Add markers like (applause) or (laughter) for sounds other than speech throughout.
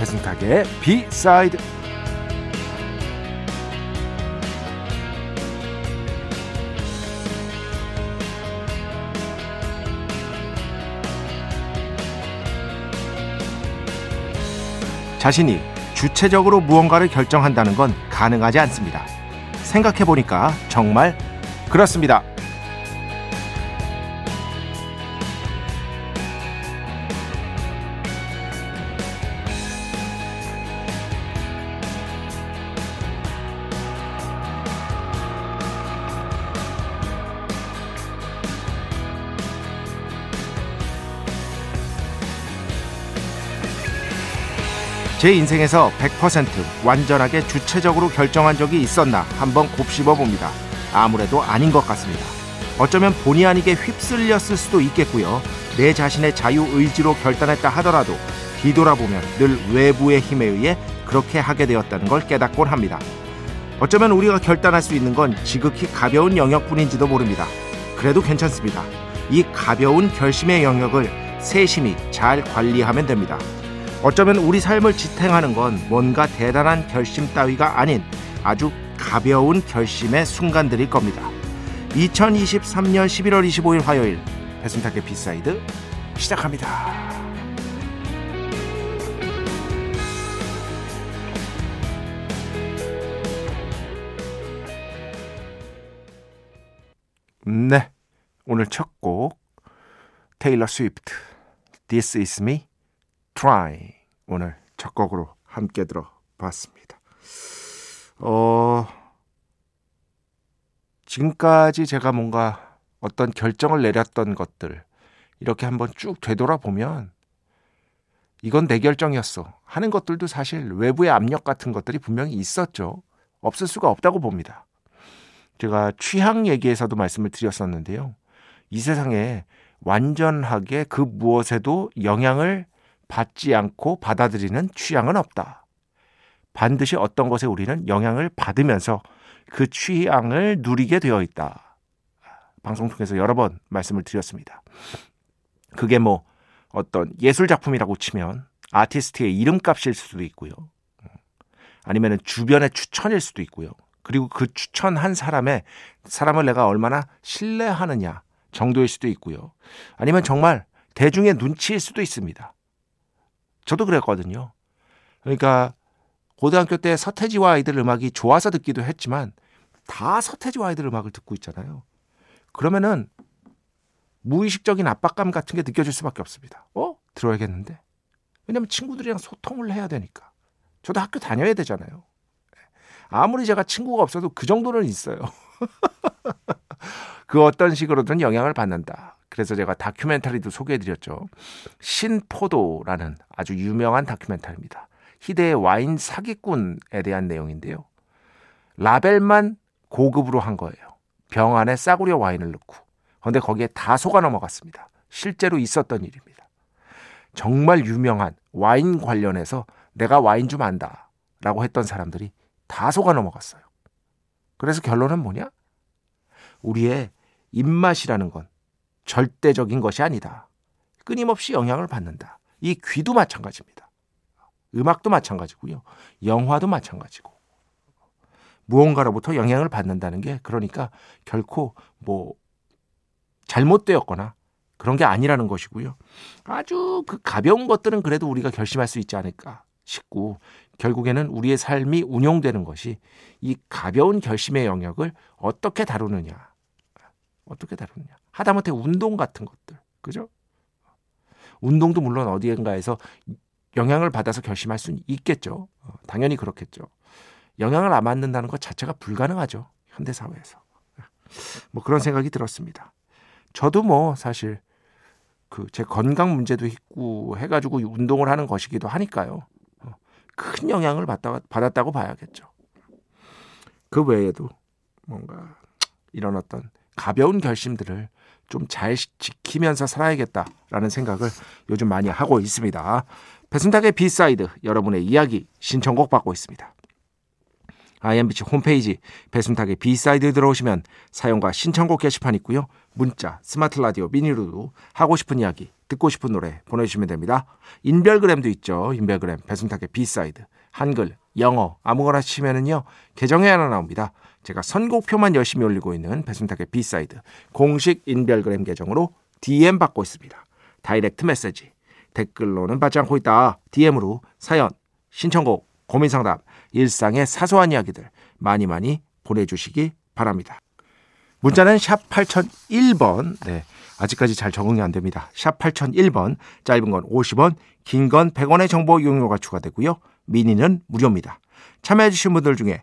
배승탁의 비사이드 자신이 주체적으로 무언가를 결정한다는 건 가능하지 않습니다. 생각해 보니까 정말 그렇습니다. 제 인생에서 100% 완전하게 주체적으로 결정한 적이 있었나 한번 곱씹어 봅니다. 아무래도 아닌 것 같습니다. 어쩌면 본의 아니게 휩쓸렸을 수도 있겠고요. 내 자신의 자유 의지로 결단했다 하더라도 뒤돌아보면 늘 외부의 힘에 의해 그렇게 하게 되었다는 걸 깨닫곤 합니다. 어쩌면 우리가 결단할 수 있는 건 지극히 가벼운 영역뿐인지도 모릅니다. 그래도 괜찮습니다. 이 가벼운 결심의 영역을 세심히 잘 관리하면 됩니다. 어쩌면 우리 삶을 지탱하는 건 뭔가 대단한 결심 따위가 아닌 아주 가벼운 결심의 순간들일 겁니다. 2023년 11월 21일 화요일 배순탁의 B side 시작합니다. 네, 오늘 첫 곡 테일러 스위프트 This Is Me Try 오늘 첫 곡으로 함께 들어봤습니다. 어, 지금까지 제가 뭔가 어떤 결정을 내렸던 것들 이렇게 한번 쭉 되돌아보면 이건 내 결정이었어 하는 것들도 사실 외부의 압력 같은 것들이 분명히 있었죠. 없을 수가 없다고 봅니다. 제가 취향 얘기에서도 말씀을 드렸었는데요. 이 세상에 완전하게 그 무엇에도 영향을 받지 않고 받아들이는 취향은 없다. 반드시 어떤 것에 우리는 영향을 받으면서 그 취향을 누리게 되어 있다. 방송 통해서 여러 번 말씀을 드렸습니다. 그게 뭐 어떤 예술 작품이라고 치면 아티스트의 이름값일 수도 있고요. 아니면 주변의 추천일 수도 있고요. 그리고 그 추천한 사람의 사람을 내가 얼마나 신뢰하느냐 정도일 수도 있고요. 아니면 정말 대중의 눈치일 수도 있습니다. 저도 그랬거든요. 그러니까 고등학교 때 서태지와 아이들 음악이 좋아서 듣기도 했지만 다 서태지와 아이들 음악을 듣고 있잖아요. 그러면은 무의식적인 압박감 같은 게 느껴질 수밖에 없습니다. 어? 들어야겠는데? 왜냐면 친구들이랑 소통을 해야 되니까. 저도 학교 다녀야 되잖아요. 아무리 제가 친구가 없어도 그 정도는 있어요. (laughs) 그 어떤 식으로든 영향을 받는다. 그래서 제가 다큐멘터리도 소개해드렸죠. 신포도라는 아주 유명한 다큐멘터리입니다. 희대의 와인 사기꾼에 대한 내용인데요. 라벨만 고급으로 한 거예요. 병 안에 싸구려 와인을 넣고. 그런데 거기에 다 속아 넘어갔습니다. 실제로 있었던 일입니다. 정말 유명한 와인 관련해서 내가 와인 좀 안다. 라고 했던 사람들이 다 속아 넘어갔어요. 그래서 결론은 뭐냐? 우리의 입맛이라는 건 절대적인 것이 아니다. 끊임없이 영향을 받는다. 이 귀도 마찬가지입니다. 음악도 마찬가지고요. 영화도 마찬가지고. 무언가로부터 영향을 받는다는 게 그러니까 결코 뭐 잘못되었거나 그런 게 아니라는 것이고요. 아주 그 가벼운 것들은 그래도 우리가 결심할 수 있지 않을까 싶고 결국에는 우리의 삶이 운용되는 것이 이 가벼운 결심의 영역을 어떻게 다루느냐. 어떻게 다루느냐. 하다못해 운동 같은 것들. 그죠? 운동도 물론 어디엔가에서 영향을 받아서 결심할 수는 있겠죠. 어, 당연히 그렇겠죠. 영향을 안 받는다는 것 자체가 불가능하죠. 현대 사회에서. 뭐 그런 생각이 들었습니다. 저도 뭐 사실 그 제 건강 문제도 있고 해가지고 운동을 하는 것이기도 하니까요. 어, 큰 영향을 받다, 받았다고 봐야겠죠. 그 외에도 뭔가 이런 어떤 가벼운 결심들을 좀 잘 지키면서 살아야겠다라는 생각을 요즘 많이 하고 있습니다. 배순탁의 B side 여러분의 이야기 신청곡 받고 있습니다. iMBC 홈페이지 배순탁의 B side 들어오시면 사연과 신청곡 게시판 있고요. 문자, 스마트 라디오, 미니로도 하고 싶은 이야기, 듣고 싶은 노래 보내주시면 됩니다. 인별그램도 있죠. 인별그램 배순탁의 B side 한글, 영어 아무거나 치면은요 계정에 하나 나옵니다. 제가 선곡표만 열심히 올리고 있는 배순탁의 B side 공식 인별그램 계정으로 DM 받고 있습니다. direct message 댓글로는 받지 않고 있다. DM으로 사연, 신청곡, 고민상담, 일상의 사소한 이야기들 많이 많이 보내주시기 바랍니다. 문자는 샵 8001번. 네. 아직까지 잘 적응이 안 됩니다. 샵 8001번. 짧은 건 50원, 긴 건 100원의 정보 이용료가 추가되고요. 미니는 무료입니다. 참여해주신 분들 중에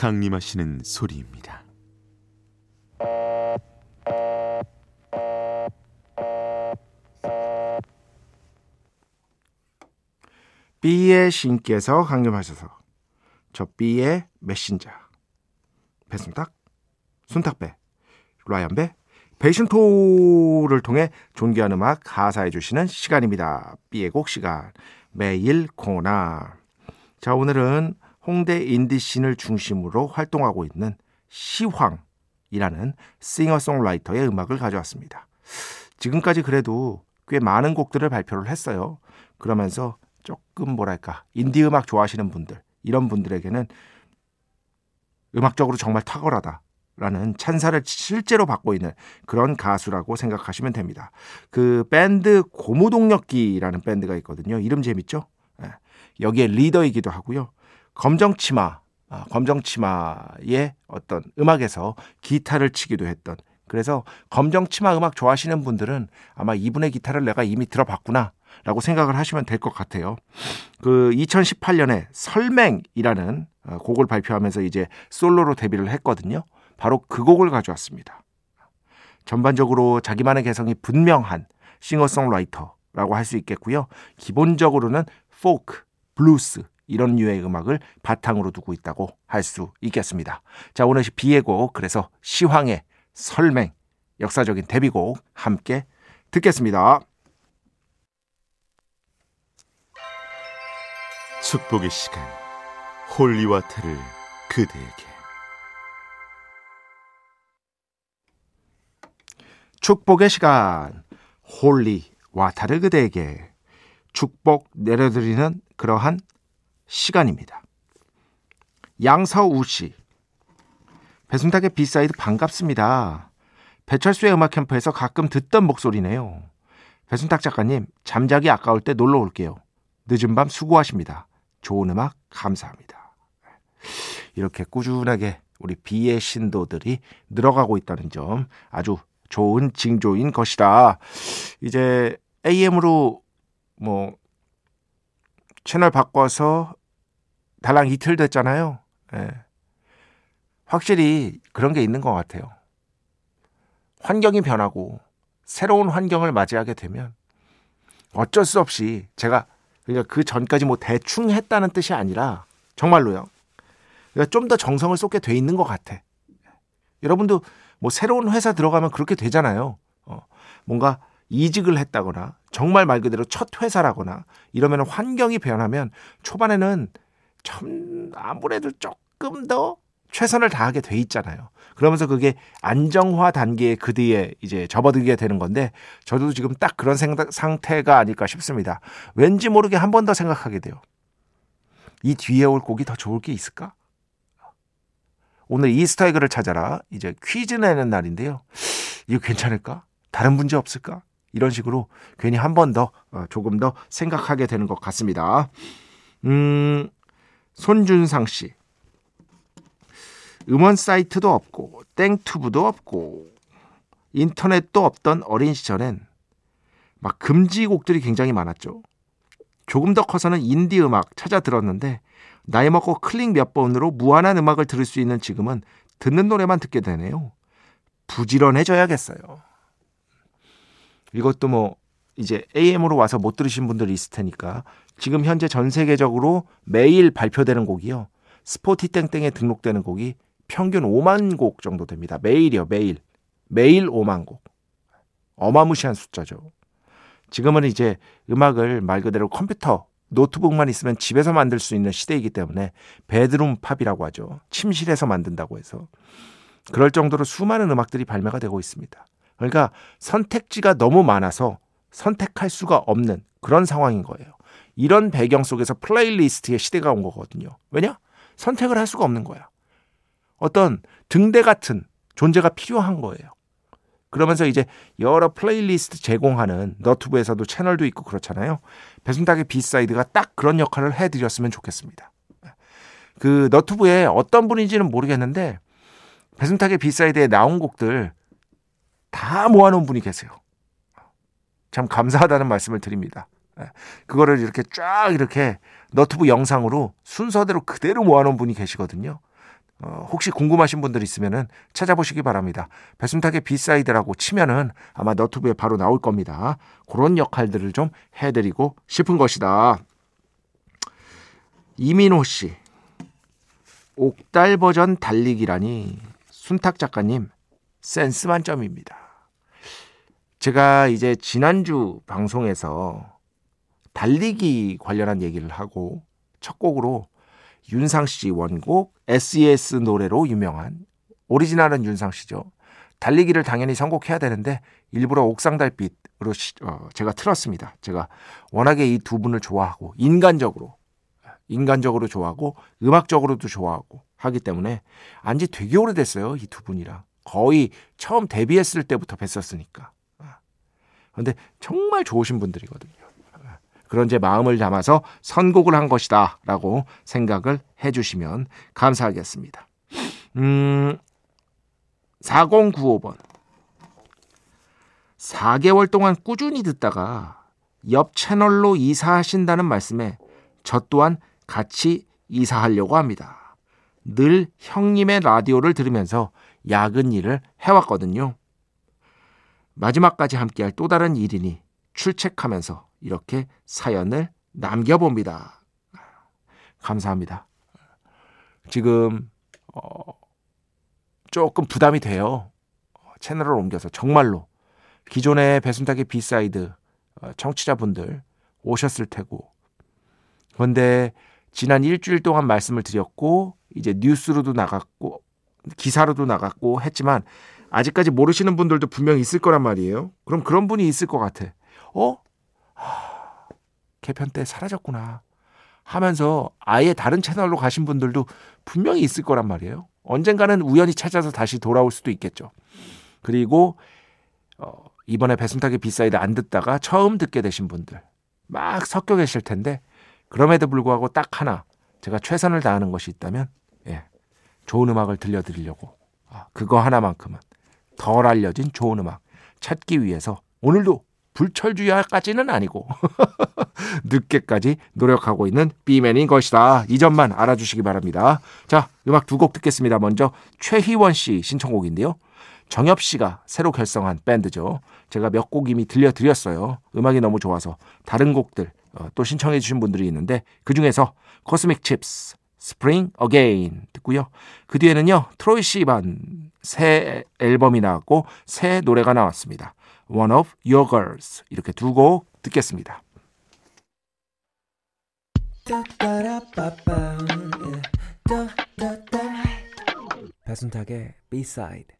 강림하시는 소리입니다. B의 신께서 강림하셔서 저 B의 메신저. 배순탁, 순탁배, 라이언배, 베이션토를 통해 존귀한 음악 가사해 주시는 시간입니다. B의 곡 시간. 매일 코나 자 오늘은 홍대 인디씬을 중심으로 활동하고 있는 시황이라는 싱어송라이터의 음악을 가져왔습니다. 지금까지 그래도 꽤 많은 곡들을 발표를 했어요. 그러면서 조금 뭐랄까 인디 음악 좋아하시는 분들 이런 분들에게는 음악적으로 정말 탁월하다 라는 찬사를 실제로 받고 있는 그런 가수라고 생각하시면 됩니다. 그 밴드 고무동력기라는 밴드가 있거든요. 이름 재밌죠? 예. 여기에 리더이기도 하고요. 검정 치마, 아, 검정 치마의 어떤 음악에서 기타를 치기도 했던 그래서 검정 치마 음악 좋아하시는 분들은 아마 이분의 기타를 내가 이미 들어봤구나 라고 생각을 하시면 될 것 같아요. 그 2018년에 설맹이라는 어, 곡을 발표하면서 이제 솔로로 데뷔를 했거든요. 바로 그 곡을 가져왔습니다. 전반적으로 자기만의 개성이 분명한 싱어송라이터라고 할 수 있겠고요. 기본적으로는 포크, 블루스 이런 류의 음악을 바탕으로 두고 있다고 할 수 있겠습니다. 자, 오늘 B의 곡 그래서 시황의 설맹 역사적인 데뷔곡 함께 듣겠습니다. 축복의 시간 holy water를 그대에게 축복의 시간 holy water를 그대에게 축복 내려드리는 그러한 시간입니다. 양서우 씨 배순탁의 B side 반갑습니다. 배철수의 음악 캠프에서 가끔 듣던 목소리네요. 배순탁 작가님 잠자기 아까울 때 놀러 올게요. 늦은 밤 수고하십니다. 좋은 음악 감사합니다. 이렇게 꾸준하게 우리 비의 신도들이 늘어가고 있다는 점 아주 좋은 징조인 것이다. 이제 AM으로 뭐 채널 바꿔서 달랑 이틀 됐잖아요. 예. 확실히 그런 게 있는 것 같아요. 환경이 변하고 새로운 환경을 맞이하게 되면 어쩔 수 없이 제가 그러니까 그 전까지 뭐 대충 했다는 뜻이 아니라 정말로요. 그러니까 좀 더 정성을 쏟게 돼 있는 것 같아. 여러분도 뭐 새로운 회사 들어가면 그렇게 되잖아요. 어, 뭔가 이직을 했다거나 정말 말 그대로 첫 회사라거나 이러면 환경이 변하면 초반에는 참 아무래도 조금 더 최선을 다하게 돼 있잖아요. 그러면서 그게 안정화 단계의 그 뒤에 이제 접어들게 되는 건데 저도 지금 딱 그런 생각, 상태가 아닐까 싶습니다. 왠지 모르게 한 번 더 생각하게 돼요. 이 뒤에 올 곡이 더 좋을 게 있을까? 오늘 이스터 에그를 찾아라. 이제 퀴즈 내는 날인데요. 이거 괜찮을까? 다른 문제 없을까? 이런 식으로 괜히 한 번 더, 어, 조금 더 생각하게 되는 것 같습니다. 음, 손준상 씨. 음원 사이트도 없고, 땡투브도 없고, 인터넷도 없던 어린 시절엔 막 금지곡들이 굉장히 많았죠. 조금 더 커서는 인디 음악 찾아 들었는데 나이 먹고 클릭 몇 번으로 무한한 음악을 들을 수 있는 지금은 듣는 노래만 듣게 되네요. 부지런해져야겠어요. 이것도 뭐 이제 AM으로 와서 못 들으신 분들이 있을 테니까 지금 현재 전 세계적으로 매일 발표되는 곡이요. 스포티 땡땡에 등록되는 곡이 평균 5만 곡 정도 됩니다. 매일이요, 매일. 매일 5만 곡. 어마무시한 숫자죠. 지금은 이제 음악을 말 그대로 컴퓨터, 노트북만 있으면 집에서 만들 수 있는 시대이기 때문에 bedroom pop이라고 하죠. 침실에서 만든다고 해서. 그럴 정도로 수많은 음악들이 발매가 되고 있습니다. 그러니까 선택지가 너무 많아서 선택할 수가 없는 그런 상황인 거예요. 이런 배경 속에서 playlist의 시대가 온 거거든요. 왜냐? 선택을 할 수가 없는 거야. 어떤 등대 같은 존재가 필요한 거예요. 그러면서 이제 여러 플레이리스트 제공하는 너튜브에서도 채널도 있고 그렇잖아요. 배순탁의 B side가 딱 그런 역할을 해드렸으면 좋겠습니다. 그 너튜브에 어떤 분인지는 모르겠는데 배순탁의 B side에 나온 곡들 다 모아놓은 분이 계세요. 참 감사하다는 말씀을 드립니다. 그거를 이렇게 쫙 이렇게 너튜브 영상으로 순서대로 그대로 모아놓은 분이 계시거든요. 어, 혹시 궁금하신 분들 있으면은 찾아보시기 바랍니다. 배순탁의 B side라고 치면은 아마 너튜브에 바로 나올 겁니다. 그런 역할들을 좀 해드리고 싶은 것이다. 이민호 씨. 옥달 버전 달리기라니 순탁 작가님 센스 만점입니다. 제가 이제 지난주 방송에서 달리기 관련한 얘기를 하고 첫 곡으로 윤상 씨 원곡 SES 노래로 유명한 오리지널은 윤상 씨죠. 달리기를 당연히 선곡해야 되는데 일부러 옥상 달빛으로 어, 제가 틀었습니다. 제가 워낙에 이 두 분을 좋아하고 인간적으로 인간적으로 좋아하고 음악적으로도 좋아하고 하기 때문에 안지 되게 오래됐어요. 이 두 분이랑 거의 처음 데뷔했을 때부터 뵀었으니까. 그런데 정말 좋으신 분들이거든요. 그런 제 마음을 담아서 선곡을 한 것이다 라고 생각을 해주시면 감사하겠습니다. 음, 4095번. 4개월 동안 꾸준히 듣다가 옆 채널로 이사하신다는 말씀에 저 또한 같이 이사하려고 합니다. 늘 형님의 라디오를 들으면서 야근 일을 해왔거든요. 마지막까지 함께할 또 다른 일이니 출첵하면서 이렇게 사연을 남겨봅니다. 감사합니다. 지금 어, 조금 부담이 돼요. 채널을 옮겨서 정말로 기존의 배순탁의 B side 어, 청취자분들 오셨을 테고 그런데 지난 일주일 동안 말씀을 드렸고 이제 뉴스로도 나갔고 기사로도 나갔고 했지만 아직까지 모르시는 분들도 분명히 있을 거란 말이에요. 그럼 그런 분이 있을 것 같아. 어? 하, 개편 때 사라졌구나. 하면서 아예 다른 채널로 가신 분들도 분명히 있을 거란 말이에요. 언젠가는 우연히 찾아서 다시 돌아올 수도 있겠죠. 그리고 어, 이번에 배순탁의 B side 안 듣다가 처음 듣게 되신 분들 막 섞여 계실 텐데 그럼에도 불구하고 딱 하나 제가 최선을 다하는 것이 있다면 예, 좋은 음악을 들려드리려고 아, 그거 하나만큼은 덜 알려진 좋은 음악 찾기 위해서 오늘도 불철주야까지는 아니고 (laughs) 늦게까지 노력하고 있는 B man인 것이다. 이 점만 알아주시기 바랍니다. 자, 음악 두 곡 듣겠습니다. 먼저 최희원 씨 신청곡인데요. 정엽 씨가 새로 결성한 밴드죠. 제가 몇 곡 이미 들려드렸어요. 음악이 너무 좋아서 다른 곡들 어, 또 신청해 주신 분들이 있는데 그 중에서 Cosmic Chips Spring Again 듣고요. 그 뒤에는요. 트로이 시반 새 앨범이 나왔고 새 노래가 나왔습니다. One of Your Girls 이렇게 두 곡 듣겠습니다. 배순탁의 B-side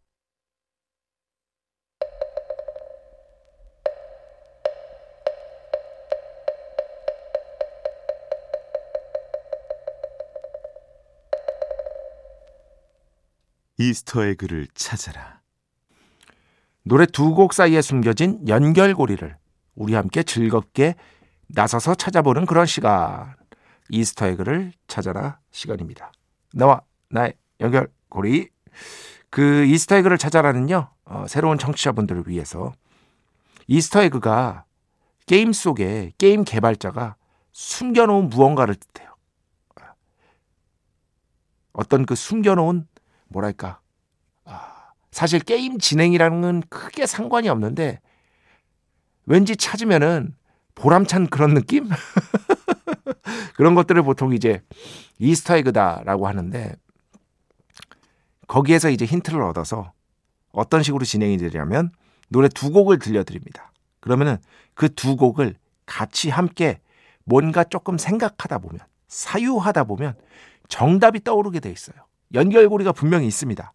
이스터 에그를 찾아라. 노래 두 곡 사이에 숨겨진 연결고리를 우리 함께 즐겁게 나서서 찾아보는 그런 시간. Easter egg를 찾아라 시간입니다. 나와 나의 연결고리. 그 Easter egg를 찾아라는요. 어, 새로운 청취자분들을 위해서 Easter egg가 게임 속에 게임 개발자가 숨겨놓은 무언가를 뜻해요. 어떤 그 숨겨놓은 뭐랄까 아, 사실 게임 진행이랑은 크게 상관이 없는데 왠지 찾으면은 보람찬 그런 느낌? (laughs) 그런 것들을 보통 이제 이스터에그다라고 하는데 거기에서 이제 힌트를 얻어서 어떤 식으로 진행이 되냐면 노래 두 곡을 들려드립니다. 그러면은 그 두 곡을 같이 함께 뭔가 조금 생각하다 보면 사유하다 보면 정답이 떠오르게 돼 있어요. 연결고리가 분명히 있습니다.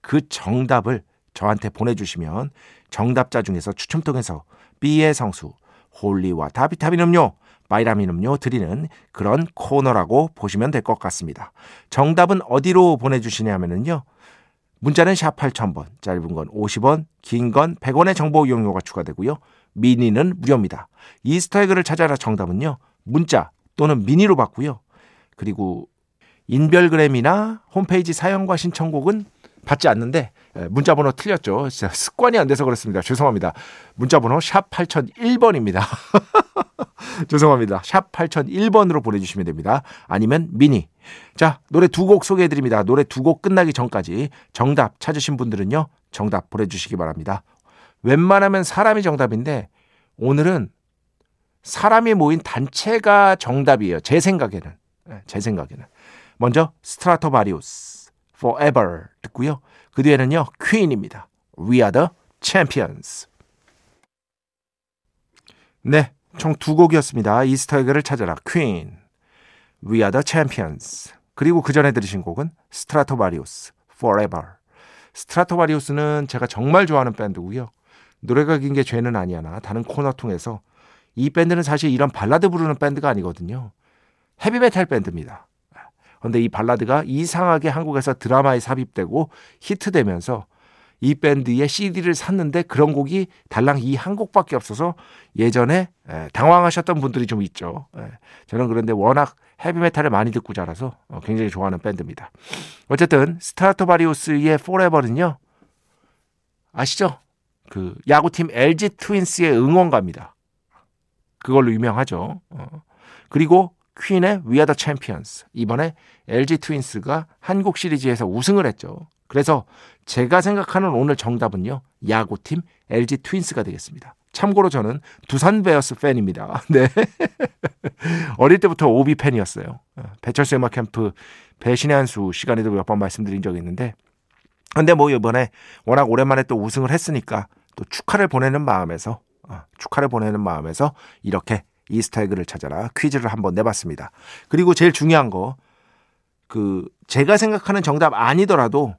그 정답을 저한테 보내주시면 정답자 중에서 추첨 통해서 B의 성수, holy water 비타민 음료, 바이라민 음료 드리는 그런 코너라고 보시면 될 것 같습니다. 정답은 어디로 보내주시냐면요. 문자는 샵 8000번, 짧은 건 50원, 긴 건 100원의 정보 이용료가 추가되고요. 미니는 무료입니다. Easter egg를 찾아라 정답은요. 문자 또는 미니로 받고요. 그리고 인별그램이나 홈페이지 사연과 신청곡은 받지 않는데 예, 문자번호 틀렸죠. 진짜 습관이 안 돼서 그렇습니다. 죄송합니다. 문자번호 샵 8001번입니다. (laughs) 죄송합니다. 샵 8001번으로 보내주시면 됩니다. 아니면 미니. 자, 노래 두 곡 소개해드립니다. 노래 두 곡 끝나기 전까지 정답 찾으신 분들은요. 정답 보내주시기 바랍니다. 웬만하면 사람이 정답인데 오늘은 사람이 모인 단체가 정답이에요. 제 생각에는. 예, 제 생각에는. 먼저 스트라토바리우스 Forever 듣고요. 그 뒤에는요. 퀸입니다. We are the champions. 네, 총 두 곡이었습니다. Easter egg를 찾아라. 퀸. We are the champions. 그리고 그 전에 들으신 곡은 스트라토바리우스 Forever. 스트라토바리우스는 제가 정말 좋아하는 밴드고요. 노래가 긴 게 죄는 아니야나 다른 코너 통해서 이 밴드는 사실 이런 발라드 부르는 밴드가 아니거든요. 헤비메탈 밴드입니다. 그런데 이 발라드가 이상하게 한국에서 드라마에 삽입되고 히트되면서 이 밴드의 CD를 샀는데 그런 곡이 달랑 이 한 곡밖에 없어서 예전에 당황하셨던 분들이 좀 있죠. 저는 그런데 워낙 헤비메탈을 많이 듣고 자라서 어, 굉장히 좋아하는 밴드입니다. 어쨌든 스트라토바리우스의 Forever는요. 아시죠? 그 야구팀 LG 트윈스의 응원가입니다. 그걸로 유명하죠. 어. 그리고 퀸의 We Are The Champions. 이번에 LG 트윈스가 한국 시리즈에서 우승을 했죠. 그래서 제가 생각하는 오늘 정답은요. 야구팀 LG 트윈스가 되겠습니다. 참고로 저는 두산 베어스 팬입니다. (laughs) 네. 어릴 때부터 오비 팬이었어요. 어, 배철수 음악 캠프 배신의 한수 시간에도 몇 번 말씀드린 적이 있는데 근데 뭐 이번에 워낙 오랜만에 또 우승을 했으니까 또 축하를 보내는 마음에서 어, 축하를 보내는 마음에서 이렇게 이스타에그를 찾아라 퀴즈를 한번 내봤습니다. 그리고 제일 중요한 거, 그, 제가 생각하는 정답 아니더라도,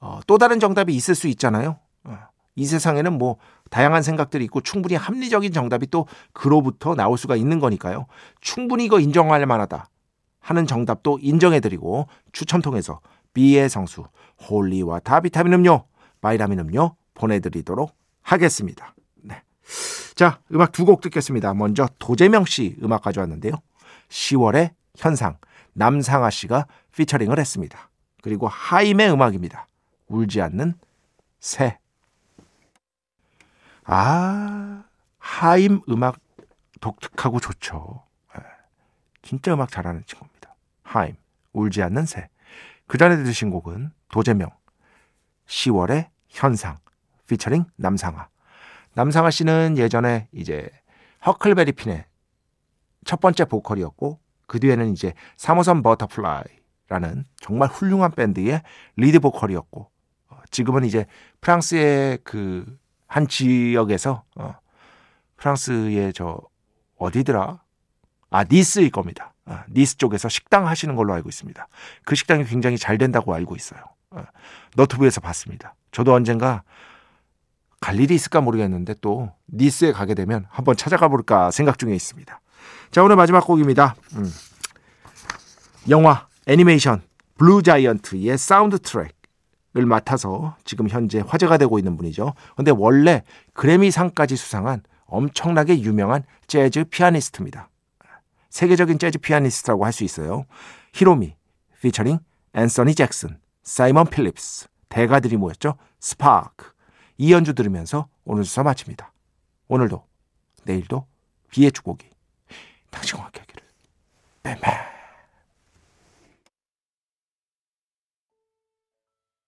어, 또 다른 정답이 있을 수 있잖아요. 어, 이 세상에는 뭐, 다양한 생각들이 있고 충분히 합리적인 정답이 또 그로부터 나올 수가 있는 거니까요. 충분히 이거 인정할 만하다 하는 정답도 인정해드리고 추첨 통해서 B의 성수, 홀리와 다비타민 음료, 바이라민 음료 보내드리도록 하겠습니다. 네. 자, 음악 두 곡 듣겠습니다. 먼저 도재명 씨 음악 가져왔는데요. 10월의 현상, 남상아 씨가 피처링을 했습니다. 그리고 하임의 음악입니다. 울지 않는 새. 아, 하임 음악 독특하고 좋죠. 네. 진짜 음악 잘하는 친구입니다. 하임, 울지 않는 새. 그 전에 들으신 곡은 도재명, 10월의 현상, 피처링 남상아. 남상아 씨는 예전에 이제 허클베리 핀의 첫 번째 보컬이었고 그 뒤에는 이제 3호선 버터플라이라는 정말 훌륭한 밴드의 리드 보컬이었고 어, 지금은 이제 프랑스의 그 한 지역에서 어, 프랑스의 저 어디더라? 아 니스일 겁니다. 아, 니스 쪽에서 식당 하시는 걸로 알고 있습니다. 그 식당이 굉장히 잘 된다고 알고 있어요. 어, 너튜브에서 봤습니다. 저도 언젠가 갈 일이 있을까 모르겠는데 또 니스에 가게 되면 한번 찾아가 볼까 생각 중에 있습니다. 자 오늘 마지막 곡입니다. 음. 영화 애니메이션 Blue Giant의 사운드 트랙 맡아서 지금 현재 화제가 되고 있는 분이죠. 근데 원래 그래미상까지 수상한 엄청나게 유명한 재즈 피아니스트입니다. 세계적인 재즈 피아니스트라고 할 수 있어요. 히로미, 피처링 앤서니 잭슨, 사이먼 필립스, 대가들이 모였죠. 스파크. 이 연주 들으면서 오늘 수사 마칩니다. 오늘도, 내일도 B의 축복이 당신과 함께 하기를. 뱀뱀.